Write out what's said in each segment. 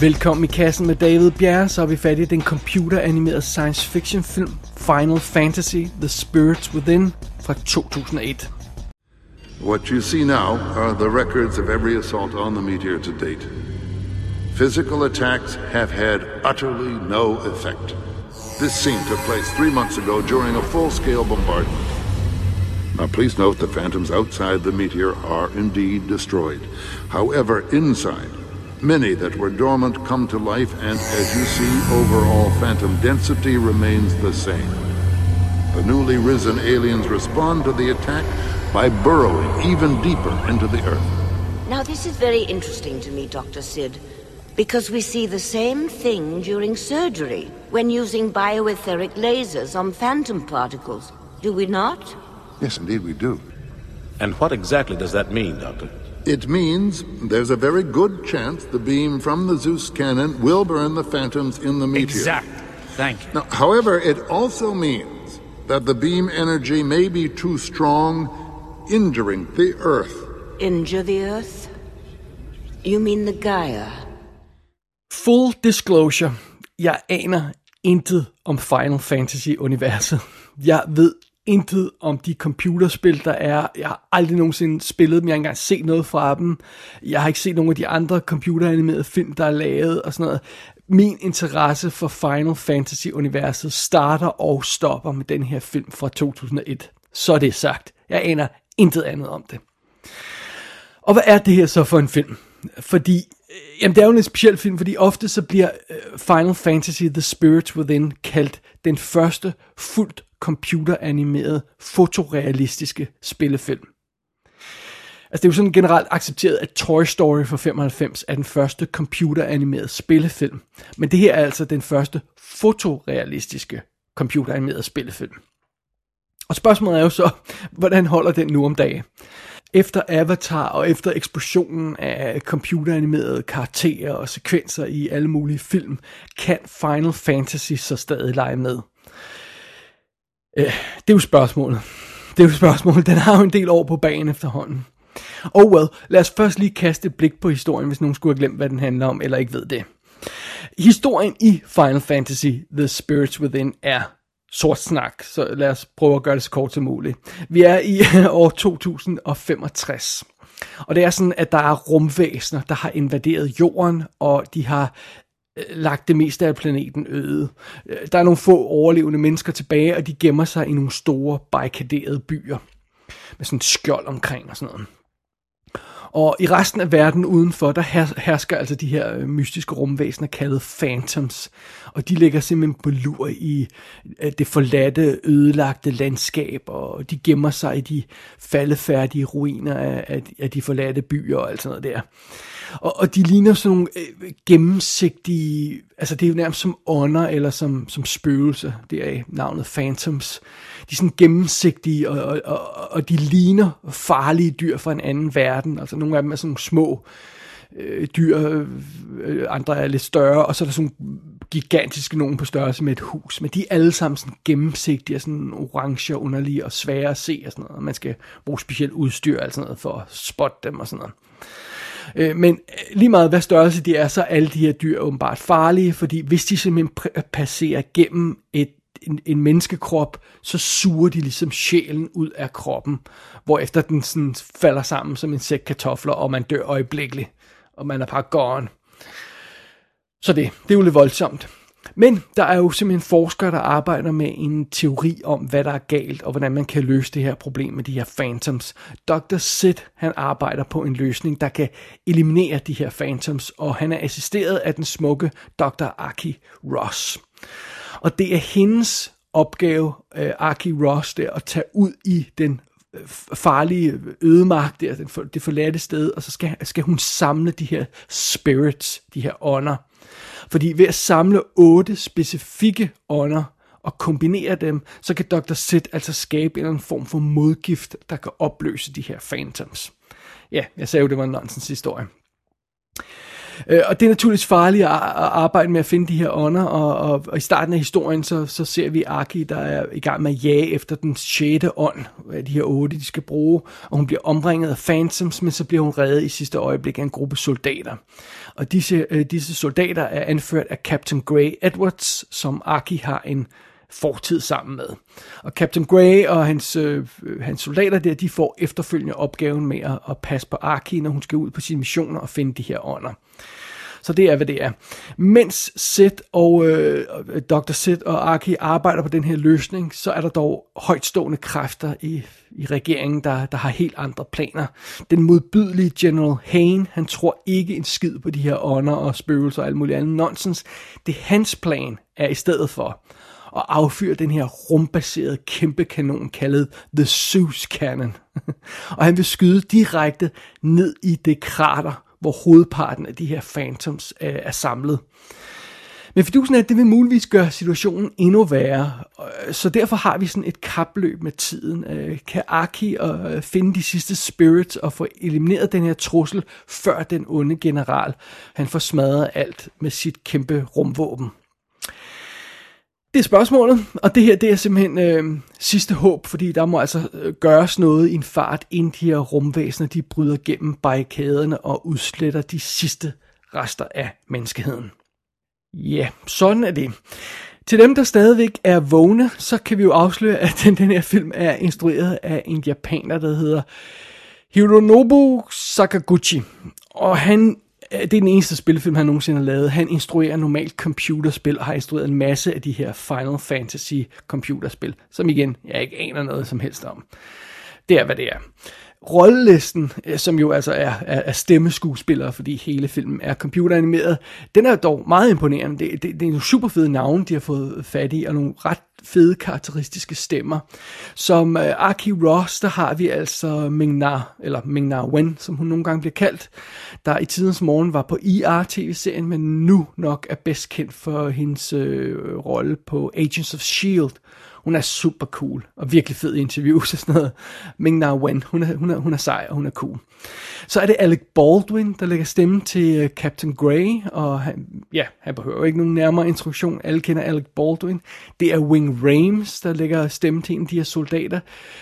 Velkommen i kassen med David Bjerre, så er vi fat i den computeranimerede science fiction film Final Fantasy The Spirits Within fra 2001. What you see now are the records of every assault on the meteor to date. Physical attacks have had utterly no effect. This scene took place three months ago during a full-scale bombardment. Now, please note the phantoms outside the meteor are indeed destroyed. However, inside, many that were dormant come to life, and as you see, overall phantom density remains the same. The newly risen aliens respond to the attack by burrowing even deeper into the Earth. Now, this is very interesting to me, Dr. Sid, because we see the same thing during surgery when using bioetheric lasers on phantom particles. Do we not? Yes, indeed, we do. And what exactly does that mean, Doctor? It means there's a very good chance the beam from the Zeus cannon will burn the phantoms in the meteor. Exact. Thank you. Now, however, it also means that the beam energy may be too strong, injuring the Earth. Injure the Earth? You mean the Gaia? Full disclosure. Jeg aner intet om Final Fantasy-universet. Jeg ved intet om de computerspil, der er. Jeg har aldrig nogensinde spillet dem. Jeg har ikke engang set noget fra dem. Jeg har ikke set nogen af de andre computeranimerede film, der er lavet og sådan noget. Min interesse for Final Fantasy-universet starter og stopper med den her film fra 2001. Så er det sagt. Jeg aner intet andet om det. Og hvad er det her så for en film? Fordi, jamen det er jo en speciel film, fordi ofte så bliver øh, Final Fantasy The Spirits Within kaldt den første fuldt computeranimerede, fotorealistiske spillefilm. Altså det er jo sådan generelt accepteret, at Toy Story fra 95 er den første computeranimerede spillefilm. Men det her er altså den første fotorealistiske computeranimerede spillefilm. Og spørgsmålet er jo så, hvordan holder den nu om dagen? Efter Avatar og efter eksplosionen af computeranimerede karakterer og sekvenser i alle mulige film, kan Final Fantasy så stadig lege med. Øh, det er jo spørgsmålet. Det er jo spørgsmålet. Den har jo en del år på banen efterhånden. Oh well, lad os først lige kaste et blik på historien, hvis nogen skulle have glemt, hvad den handler om, eller ikke ved det. Historien i Final Fantasy The Spirits Within er sort snak, så lad os prøve at gøre det så kort som muligt. Vi er i år 2065. Og det er sådan, at der er rumvæsener, der har invaderet jorden, og de har øh, lagt det meste af planeten øde. Øh, der er nogle få overlevende mennesker tilbage, og de gemmer sig i nogle store, barrikaderede byer. Med sådan en skjold omkring og sådan noget. Og i resten af verden udenfor, der hersker altså de her øh, mystiske rumvæsener kaldet Phantoms. Og de ligger simpelthen på lur i øh, det forladte, ødelagte landskab, og de gemmer sig i de faldefærdige ruiner af, af, de forladte byer og alt sådan noget der. Og, og de ligner sådan nogle øh, gennemsigtige, altså det er jo nærmest som ånder eller som, som spøgelser, det er navnet Phantoms. De er sådan gennemsigtige, og, og, og, og de ligner farlige dyr fra en anden verden. Altså nogle af dem er sådan nogle små øh, dyr, øh, andre er lidt større, og så er der sådan nogle gigantiske nogen på størrelse med et hus. Men de er alle sammen sådan gennemsigtige, og sådan orange og underlige og svære at se og sådan noget. Man skal bruge specielt udstyr og sådan noget for at spotte dem og sådan noget. Øh, Men øh, lige meget hvad størrelse de er, så er alle de her dyr åbenbart farlige, fordi hvis de simpelthen passerer gennem et, en, en menneskekrop, så suger de ligesom sjælen ud af kroppen, hvorefter den sådan falder sammen som en sæk kartofler, og man dør øjeblikkeligt, og man er bare gone. Så det, det er jo lidt voldsomt. Men der er jo simpelthen forskere, der arbejder med en teori om, hvad der er galt, og hvordan man kan løse det her problem med de her phantoms. Dr. Sid, han arbejder på en løsning, der kan eliminere de her phantoms, og han er assisteret af den smukke Dr. Aki Ross. Og det er hendes opgave, øh, Aki Ross, der, at tage ud i den øh, farlige ødemark der, den for, det forladte sted, og så skal, skal hun samle de her spirits, de her ånder. Fordi ved at samle otte specifikke ånder og kombinere dem, så kan Dr. Sid altså skabe en eller anden form for modgift, der kan opløse de her phantoms. Ja, jeg sagde jo, det var en nonsens historie. Øh, og det er naturligvis farligt at, at arbejde med at finde de her ånder, og, og, og i starten af historien, så, så ser vi Aki, der er i gang med at jage efter den sjette ånd, af de her otte, de skal bruge, og hun bliver omringet af Phantoms, men så bliver hun reddet i sidste øjeblik af en gruppe soldater. Og disse, øh, disse soldater er anført af Captain Grey Edwards, som Aki har en fortid sammen med. Og Captain Grey og hans, øh, hans soldater der, de får efterfølgende opgaven med at, at passe på Arki, når hun skal ud på sine missioner og finde de her ånder. Så det er, hvad det er. Mens Sid og øh, Dr. Sid og Arki arbejder på den her løsning, så er der dog højtstående kræfter i, i regeringen, der, der har helt andre planer. Den modbydelige General Hain, han tror ikke en skid på de her ånder og spøgelser og alt muligt andet nonsens. Det hans plan er i stedet for og affyre den her rumbaserede kæmpe kanon kaldet The Zeus Cannon. og han vil skyde direkte ned i det krater, hvor hovedparten af de her Phantoms øh, er samlet. Men fidusen er, at det vil muligvis gøre situationen endnu værre, øh, så derfor har vi sådan et kapløb med tiden. Øh, kan Aki øh, finde de sidste spirits og få elimineret den her trussel, før den onde general, han får smadret alt med sit kæmpe rumvåben. Det er spørgsmålet, og det her det er simpelthen øh, sidste håb, fordi der må altså øh, gøres noget i en fart, inden de her rumvæsener de bryder gennem barrikaderne og udsletter de sidste rester af menneskeheden. Ja, sådan er det. Til dem, der stadigvæk er vågne, så kan vi jo afsløre, at den, den her film er instrueret af en japaner, der hedder Hironobu Sakaguchi. Og han Øh, det er den eneste spilfilm, han nogensinde har lavet. Han instruerer normalt computerspil, og har instrueret en masse af de her Final Fantasy computerspil, som igen, jeg ikke aner noget som helst om. Det er, hvad det er rollelisten, øh, som jo altså er, er, er stemmeskuespillere, fordi hele filmen er computeranimeret, den er dog meget imponerende. Det, det, det er nogle super fede navne, de har fået fat i, og nogle ret fede karakteristiske stemmer. Som øh, Aki Ross, der har vi altså Ming-Na, eller Ming-Na Wen, som hun nogle gange bliver kaldt, der i tidens morgen var på IR-tv-serien, men nu nok er bedst kendt for hendes øh, rolle på Agents of S.H.I.E.L.D., hun er super cool, og virkelig fed i interviews og sådan noget. Ming Na Wen, hun er, hun, er, hun er sej, og hun er cool. Så er det Alec Baldwin, der lægger stemme til øh, Captain Grey, og han, ja, han behøver ikke nogen nærmere introduktion. Alle kender Alec Baldwin. Det er Wing Rames, der lægger stemme til en af de her soldater.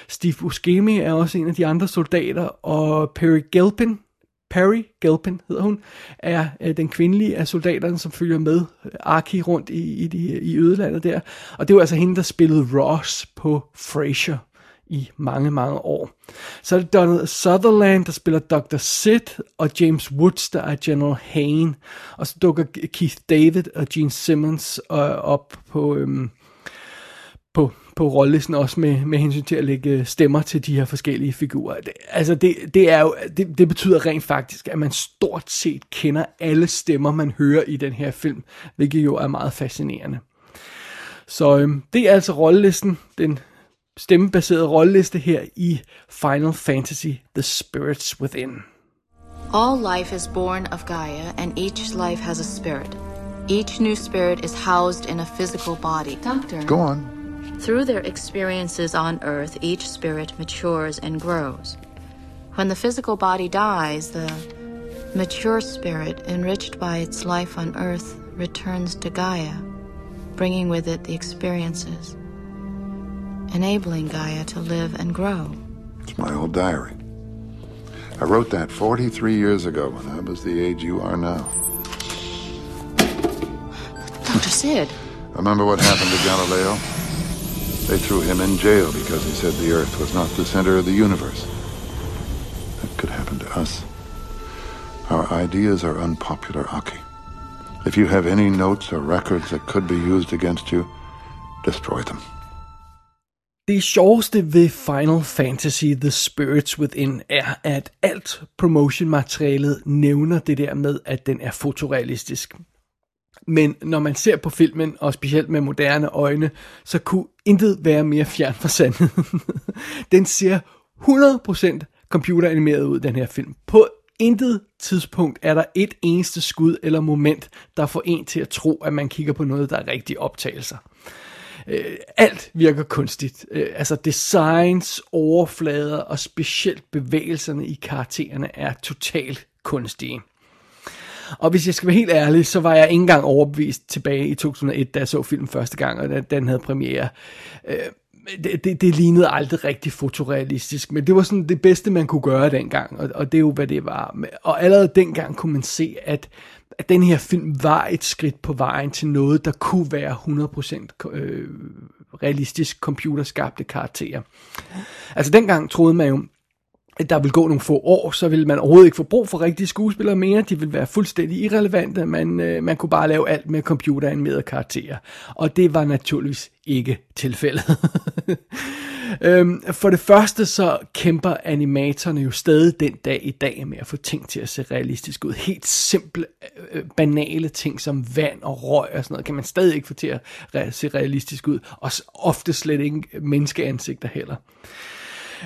Steve Buscemi er også en af de andre soldater, og Perry Gilpin, Perry Gilpin hedder hun, er øh, den kvindelige af soldaterne, som følger med øh, Arki rundt i, i, de, i ødelandet der. Og det var altså hende, der spillede Ross på Frasier i mange, mange år. Så er det Donald Sutherland, der spiller Dr. Sid, og James Woods, der er General Hain. Og så dukker Keith David og Gene Simmons øh, op på, øhm, på på rollelisten også med, med hensyn til at lægge stemmer til de her forskellige figurer. Det, altså det, det, er jo, det, det betyder rent faktisk, at man stort set kender alle stemmer, man hører i den her film, hvilket jo er meget fascinerende. Så øhm, det er altså rollelisten, den stemmebaserede rolleliste her i Final Fantasy The Spirits Within. All life is born of Gaia, and each life has a spirit. Each new spirit is housed in a physical body. Doctor. Go on. Through their experiences on Earth, each spirit matures and grows. When the physical body dies, the mature spirit, enriched by its life on Earth, returns to Gaia, bringing with it the experiences, enabling Gaia to live and grow. It's my old diary. I wrote that 43 years ago when I was the age you are now. Dr. Sid. Remember what happened to Galileo? They threw him in jail because he said the Earth was not the center of the universe. That could happen to us. Our ideas are unpopular, Aki. If you have any notes or records that could be used against you, destroy them. Det sjoveste ved Final Fantasy The Spirits Within er, at alt promotion-materialet nævner det der med, at den er fotorealistisk. Men når man ser på filmen, og specielt med moderne øjne, så kunne intet være mere fjern fra sandheden. den ser 100% computeranimeret ud, den her film. På intet tidspunkt er der et eneste skud eller moment, der får en til at tro, at man kigger på noget, der er rigtig optagelser. Øh, alt virker kunstigt. Øh, altså designs, overflader og specielt bevægelserne i karaktererne er totalt kunstige. Og hvis jeg skal være helt ærlig, så var jeg ikke engang overbevist tilbage i 2001, da jeg så filmen første gang, og da den havde premiere. Øh, det, det, det lignede aldrig rigtig fotorealistisk, men det var sådan det bedste, man kunne gøre dengang, og, og det er jo, hvad det var. Og allerede dengang kunne man se, at, at den her film var et skridt på vejen til noget, der kunne være 100% øh, realistisk computerskabte karakterer. Altså dengang troede man jo, der vil gå nogle få år, så vil man overhovedet ikke få brug for rigtige skuespillere mere. De vil være fuldstændig irrelevante. Man, øh, man kunne bare lave alt med computeranimerede karakterer. Og det var naturligvis ikke tilfældet. øhm, for det første så kæmper animatorerne jo stadig den dag i dag med at få ting til at se realistisk ud. Helt simple, øh, banale ting som vand og røg og sådan noget, kan man stadig ikke få til at re- se realistisk ud. Og ofte slet ikke menneskeansigter heller.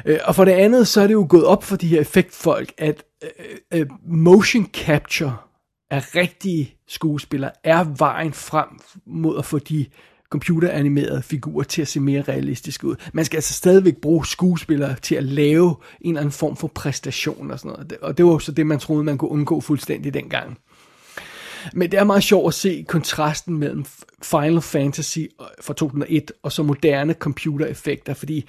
Øh, og for det andet, så er det jo gået op for de her effektfolk, at øh, øh, motion capture af rigtige skuespillere er vejen frem mod at få de computeranimerede figurer til at se mere realistiske ud. Man skal altså stadigvæk bruge skuespillere til at lave en eller anden form for præstation og sådan noget. Og det var jo så det, man troede, man kunne undgå fuldstændig dengang. Men det er meget sjovt at se kontrasten mellem Final Fantasy øh, fra 2001 og så moderne computereffekter, fordi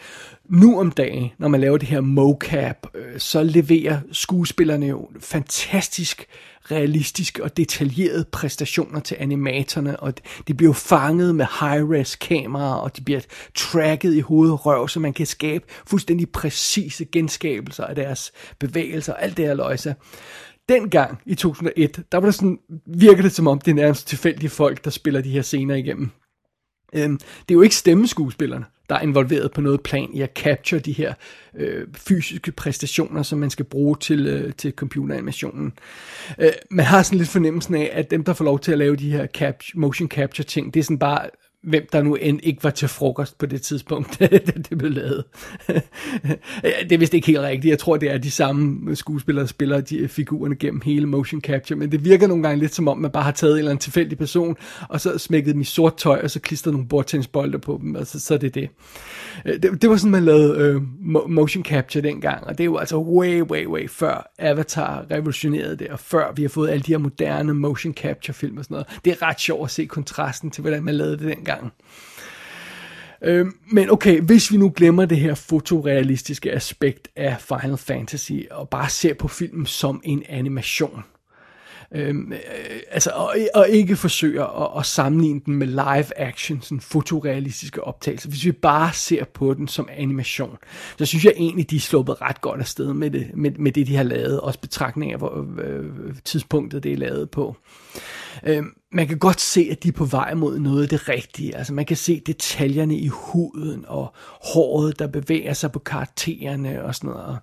nu om dagen, når man laver det her mocap, øh, så leverer skuespillerne jo fantastisk realistiske og detaljerede præstationer til animatorerne, og de bliver jo fanget med high-res kameraer, og de bliver tracket i hovedet og røv, så man kan skabe fuldstændig præcise genskabelser af deres bevægelser, alt det her løjse dengang i 2001, der var det sådan, virker det som om, det er nærmest tilfældige folk, der spiller de her scener igennem. Øhm, det er jo ikke stemmeskuespillerne, der er involveret på noget plan i at capture de her øh, fysiske præstationer, som man skal bruge til, øh, til computeranimationen. Øh, man har sådan lidt fornemmelsen af, at dem, der får lov til at lave de her cap- motion capture ting, det er sådan bare hvem der nu end ikke var til frokost på det tidspunkt, det blev lavet. det er vist ikke helt rigtigt. Jeg tror, det er de samme skuespillere, der spiller de figurerne gennem hele motion capture, men det virker nogle gange lidt som om, man bare har taget en eller anden tilfældig person, og så smækket dem i sort tøj, og så klistret nogle bordtennisbolde på dem, og så, så er det det. Øh, det. Det var sådan, man lavede øh, motion capture dengang, og det er jo altså way, way, way før Avatar revolutionerede det, og før vi har fået alle de her moderne motion capture film og sådan noget. Det er ret sjovt at se kontrasten til, hvordan man lavede det dengang gang. Øh, men okay, hvis vi nu glemmer det her fotorealistiske aspekt af Final Fantasy, og bare ser på filmen som en animation, Øhm, øh, altså, og, og ikke forsøger at, at sammenligne den med live action, sådan fotorealistiske optagelser. Hvis vi bare ser på den som animation, så synes jeg egentlig, de er sluppet ret godt afsted med det, med, med det de har lavet. Også betragtning af hvor, øh, tidspunktet, det er lavet på. Øh, Øh, man kan godt se, at de er på vej mod noget af det rigtige. Altså man kan se detaljerne i huden og håret, der bevæger sig på karaktererne og sådan noget.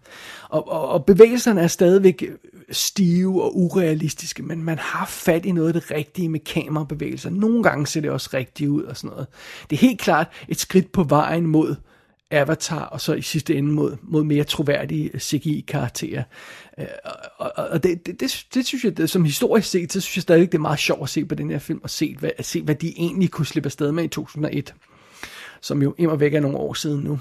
Og, og, og bevægelserne er stadigvæk stive og urealistiske, men man har fat i noget af det rigtige med kamerabevægelser. Nogle gange ser det også rigtigt ud og sådan noget. Det er helt klart et skridt på vejen mod Avatar, og så i sidste ende mod, mod mere troværdige øh, CGI-karakterer. Øh, og, og, og det, det, det, det synes jeg, det, som historisk set, så synes jeg stadig, det er meget sjovt at se på den her film, og se hvad, at se, hvad de egentlig kunne slippe afsted med i 2001, som jo immer væk er nogle år siden nu.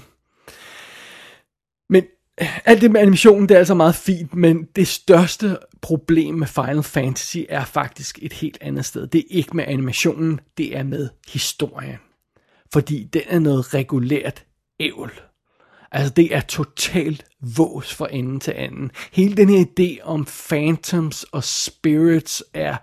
Men øh, alt det med animationen, det er altså meget fint, men det største problem med Final Fantasy er faktisk et helt andet sted. Det er ikke med animationen, det er med historien. Fordi den er noget regulært ævl. Altså, det er totalt vås fra ende til anden. Hele den her idé om phantoms og spirits er,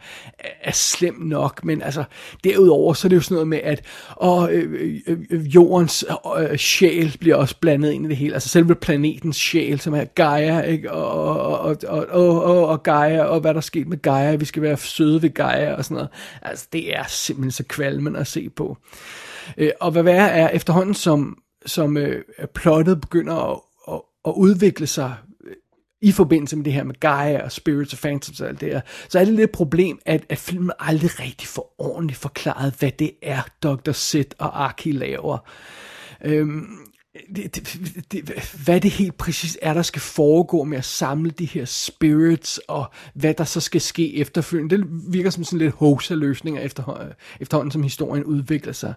er slem nok, men altså, derudover så er det jo sådan noget med, at og, øh, øh, øh, jordens øh, øh, sjæl bliver også blandet ind i det hele. Altså selve planetens sjæl, som er Gaia, ikke? Og, og, og, og, og, og, og Gaia, og hvad der er sket med Gaia, vi skal være søde ved Gaia og sådan noget. Altså, det er simpelthen så kvalmen at se på. Øh, og hvad værre er, efterhånden som som øh, plottet begynder at, at, at udvikle sig øh, i forbindelse med det her med Gaia og Spirits of Phantoms og alt det her, så er det lidt et problem, at, at filmen aldrig rigtig får ordentligt forklaret, hvad det er, Dr. Sid og Aki laver. Øhm, det, det, det, hvad det helt præcis er, der skal foregå med at samle de her spirits, og hvad der så skal ske efterfølgende. Det virker som sådan lidt hoax-løsninger efter, efterhånden, som historien udvikler sig.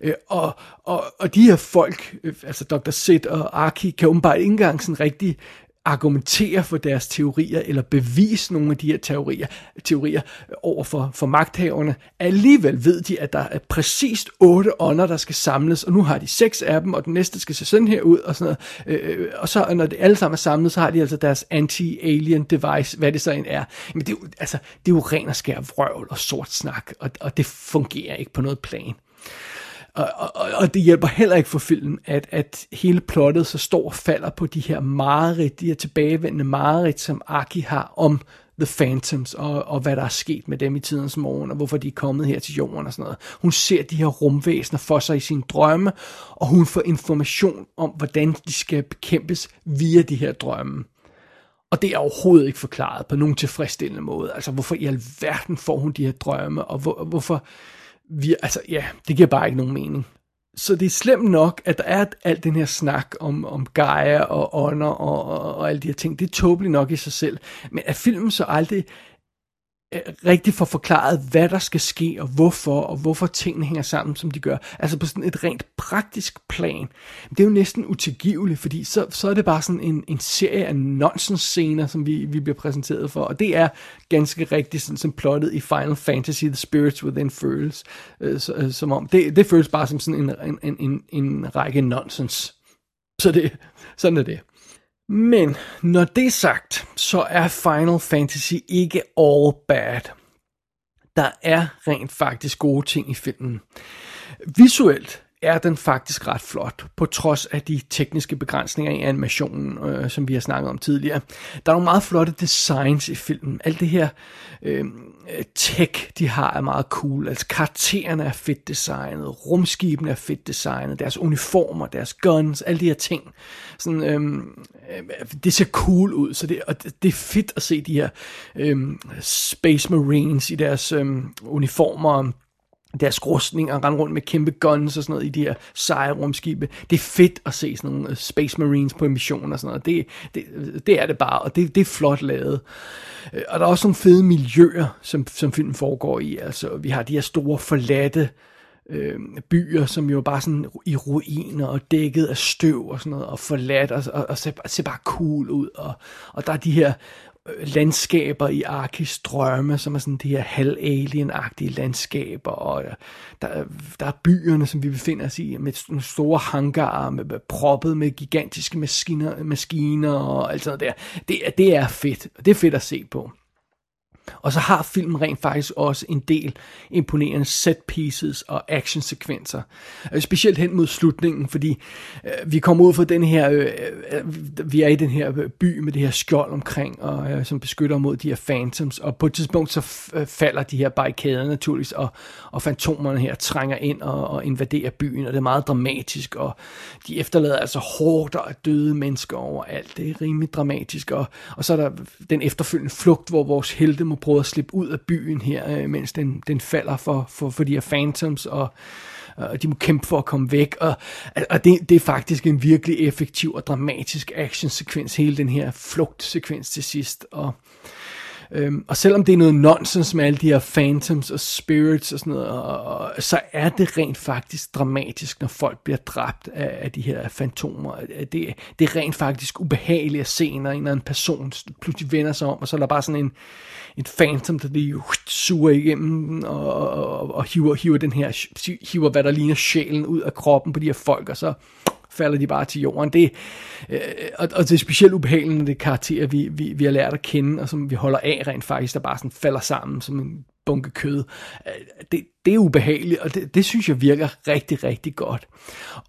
Øh, og, og, og de her folk, øh, altså Dr. Sid og Aki, kan åbenbart ikke engang sådan rigtig argumentere for deres teorier, eller bevise nogle af de her teorier, teorier over for, for magthaverne. Alligevel ved de, at der er præcist otte ånder, der skal samles, og nu har de seks af dem, og den næste skal se sådan her ud, og sådan noget. Øh, øh og så, når det alle sammen er samlet, så har de altså deres anti-alien device, hvad det så end er. Men det er jo, altså, det er jo ren og skær vrøvl og sort snak, og, og det fungerer ikke på noget plan. Og, og, og det hjælper heller ikke for filmen, at, at hele plottet så står og falder på de her mareridt, de her tilbagevendende mareridt, som Aki har om The Phantoms, og, og hvad der er sket med dem i tidens morgen, og hvorfor de er kommet her til jorden og sådan noget. Hun ser de her rumvæsener for sig i sine drømme, og hun får information om, hvordan de skal bekæmpes via de her drømme. Og det er overhovedet ikke forklaret på nogen tilfredsstillende måde. Altså, hvorfor i alverden får hun de her drømme, og hvor, hvorfor vi, altså ja, det giver bare ikke nogen mening. Så det er slemt nok, at der er alt den her snak om, om Gaia og ånder og, og, og alle de her ting. Det er tåbeligt nok i sig selv. Men at filmen så aldrig Øh, rigtig får forklaret, hvad der skal ske, og hvorfor, og hvorfor tingene hænger sammen, som de gør. Altså på sådan et rent praktisk plan. Det er jo næsten utilgiveligt, fordi så, så er det bare sådan en, en serie af nonsens-scener, som vi, vi bliver præsenteret for, og det er ganske rigtigt sådan som plottet i Final Fantasy The Spirits Within føles, øh, så, øh, som om, det, det føles bare som sådan en, en, en, en række nonsens. Så det, sådan er det. Men når det er sagt, så er Final Fantasy ikke all bad. Der er rent faktisk gode ting i filmen. Visuelt er den faktisk ret flot, på trods af de tekniske begrænsninger i animationen, øh, som vi har snakket om tidligere. Der er nogle meget flotte designs i filmen. Alt det her øh, tech, de har, er meget cool. Altså karaktererne er fedt designet, rumskibene er fedt designet, deres uniformer, deres guns, alle de her ting. Sådan, øhm, øh, det ser cool ud, så det, og det er fedt at se de her øh, Space Marines i deres øh, uniformer, deres og rende rundt med kæmpe guns og sådan noget i de her seje rumskibe. Det er fedt at se sådan nogle øh, Space Marines på en mission og sådan noget. Det, det, det er det bare, og det, det er flot lavet. Øh, og der er også nogle fede miljøer, som, som filmen foregår i. Altså, vi har de her store forladte øh, byer, som jo bare sådan i ruiner og dækket af støv og sådan noget, og forladt, og, og, og ser, ser bare cool ud. Og, og der er de her landskaber i Arkis drømme, som er sådan de her halv-alien-agtige landskaber, og øh, der, der er byerne, som vi befinder os i, med store hangarer, med, med proppet med gigantiske maskiner, maskiner og alt sådan der. Det, det er fedt, og det er fedt at se på. Og så har filmen rent faktisk også en del imponerende set pieces og actionsekvenser. Øh, specielt hen mod slutningen, fordi øh, vi kommer ud fra den her, øh, øh, vi er i den her øh, by med det her skjold omkring, og øh, som beskytter mod de her phantoms, og på et tidspunkt så falder de her barrikader naturligvis, og, og fantomerne her trænger ind og, og invaderer byen, og det er meget dramatisk, og de efterlader altså hårdt af døde mennesker overalt. Det er rimelig dramatisk, og, og så er der den efterfølgende flugt, hvor vores helte må prøve at slippe ud af byen her, øh, mens den, den falder for, for, for de her phantoms, og, og de må kæmpe for at komme væk, og, og det, det er faktisk en virkelig effektiv og dramatisk actionsekvens, hele den her flugtsekvens til sidst, og Øhm, og selvom det er noget nonsens med alle de her phantoms og spirits og sådan noget, og, og, så er det rent faktisk dramatisk, når folk bliver dræbt af, af de her fantomer. Det, det er rent faktisk ubehageligt at se, når en eller anden person pludselig vender sig om, og så er der bare sådan en, en phantom, der lige suger igennem og, og, og hiver, hiver den her, hiver hvad der ligner sjælen ud af kroppen på de her folk, og så falder de bare til jorden. Det, øh, og, og det er specielt ubehageligt, når det er karakterer, vi, vi, vi har lært at kende, og som vi holder af rent faktisk, der bare sådan falder sammen som en bunke kød. Øh, det, det er ubehageligt, og det, det synes jeg virker rigtig, rigtig godt.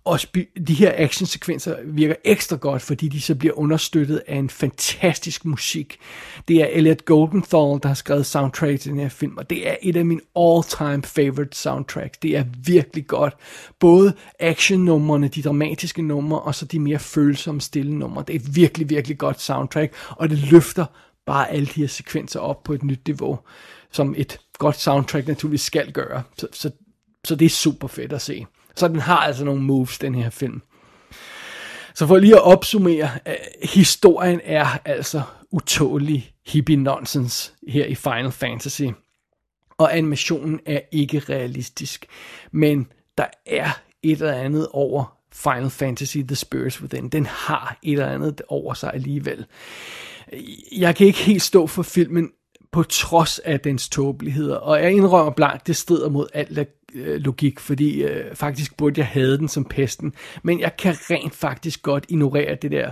Og de her actionsekvenser virker ekstra godt, fordi de så bliver understøttet af en fantastisk musik. Det er Elliot Goldenthal, der har skrevet soundtrack til den her film, og det er et af mine all-time favorite soundtracks. Det er virkelig godt. Både actionnumrene, de dramatiske numre, og så de mere følsomme stille numre. Det er et virkelig, virkelig godt soundtrack, og det løfter bare alle de her sekvenser op på et nyt niveau, som et godt soundtrack naturligvis skal gøre. Så, så, så det er super fedt at se. Så den har altså nogle moves, den her film. Så for lige at opsummere, uh, historien er altså utålig hippie nonsense her i Final Fantasy. Og animationen er ikke realistisk. Men der er et eller andet over Final Fantasy The Spirits Within. Den har et eller andet over sig alligevel. Jeg kan ikke helt stå for filmen på trods af dens tåbeligheder, og jeg indrømmer blankt, det strider mod alt øh, logik, fordi øh, faktisk burde jeg have den som pesten, men jeg kan rent faktisk godt ignorere det der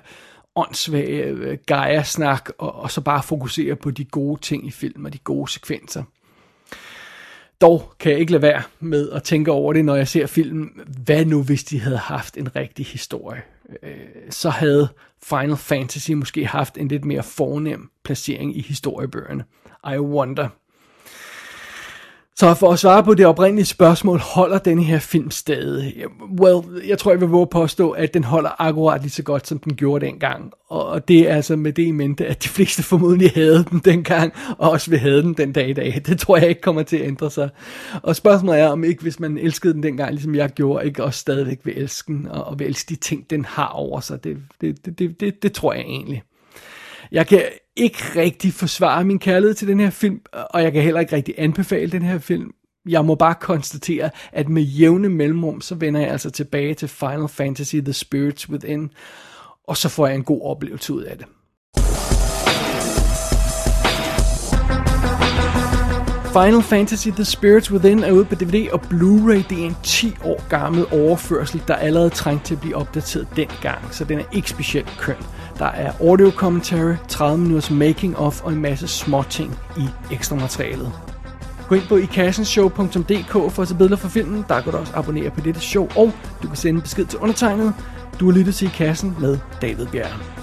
åndssvage øh, Gaia-snak, og, og så bare fokusere på de gode ting i filmen og de gode sekvenser. Dog kan jeg ikke lade være med at tænke over det, når jeg ser filmen. Hvad nu, hvis de havde haft en rigtig historie? Øh, så havde Final Fantasy måske haft en lidt mere fornem placering i historiebøgerne. I wonder. Så for at svare på det oprindelige spørgsmål, holder den her film stadig? Well, jeg tror, jeg vil våge påstå, at den holder akkurat lige så godt, som den gjorde dengang. Og det er altså med det i mente, at de fleste formodentlig havde den dengang, og også vil have den den dag i dag. Det tror jeg ikke kommer til at ændre sig. Og spørgsmålet er, om ikke, hvis man elskede den dengang, ligesom jeg gjorde, ikke også stadigvæk vil elske den, og vil elske de ting, den har over sig. Det, det, det, det, det, det tror jeg egentlig. Jeg kan ikke rigtig forsvare min kærlighed til den her film, og jeg kan heller ikke rigtig anbefale den her film. Jeg må bare konstatere, at med jævne mellemrum, så vender jeg altså tilbage til Final Fantasy The Spirits Within, og så får jeg en god oplevelse ud af det. Final Fantasy The Spirits Within er ude på DVD og Blu-ray. Det er en 10 år gammel overførsel, der allerede trængte til at blive opdateret dengang, så den er ikke specielt køn. Der er audio commentary, 30 minutters making of og en masse småting i ekstra materialet. Gå ind på ikassenshow.dk for at se billeder fra filmen. Der kan du også abonnere på dette show, og du kan sende besked til undertegnet. Du har lyttet til I Kassen med David Bjerg.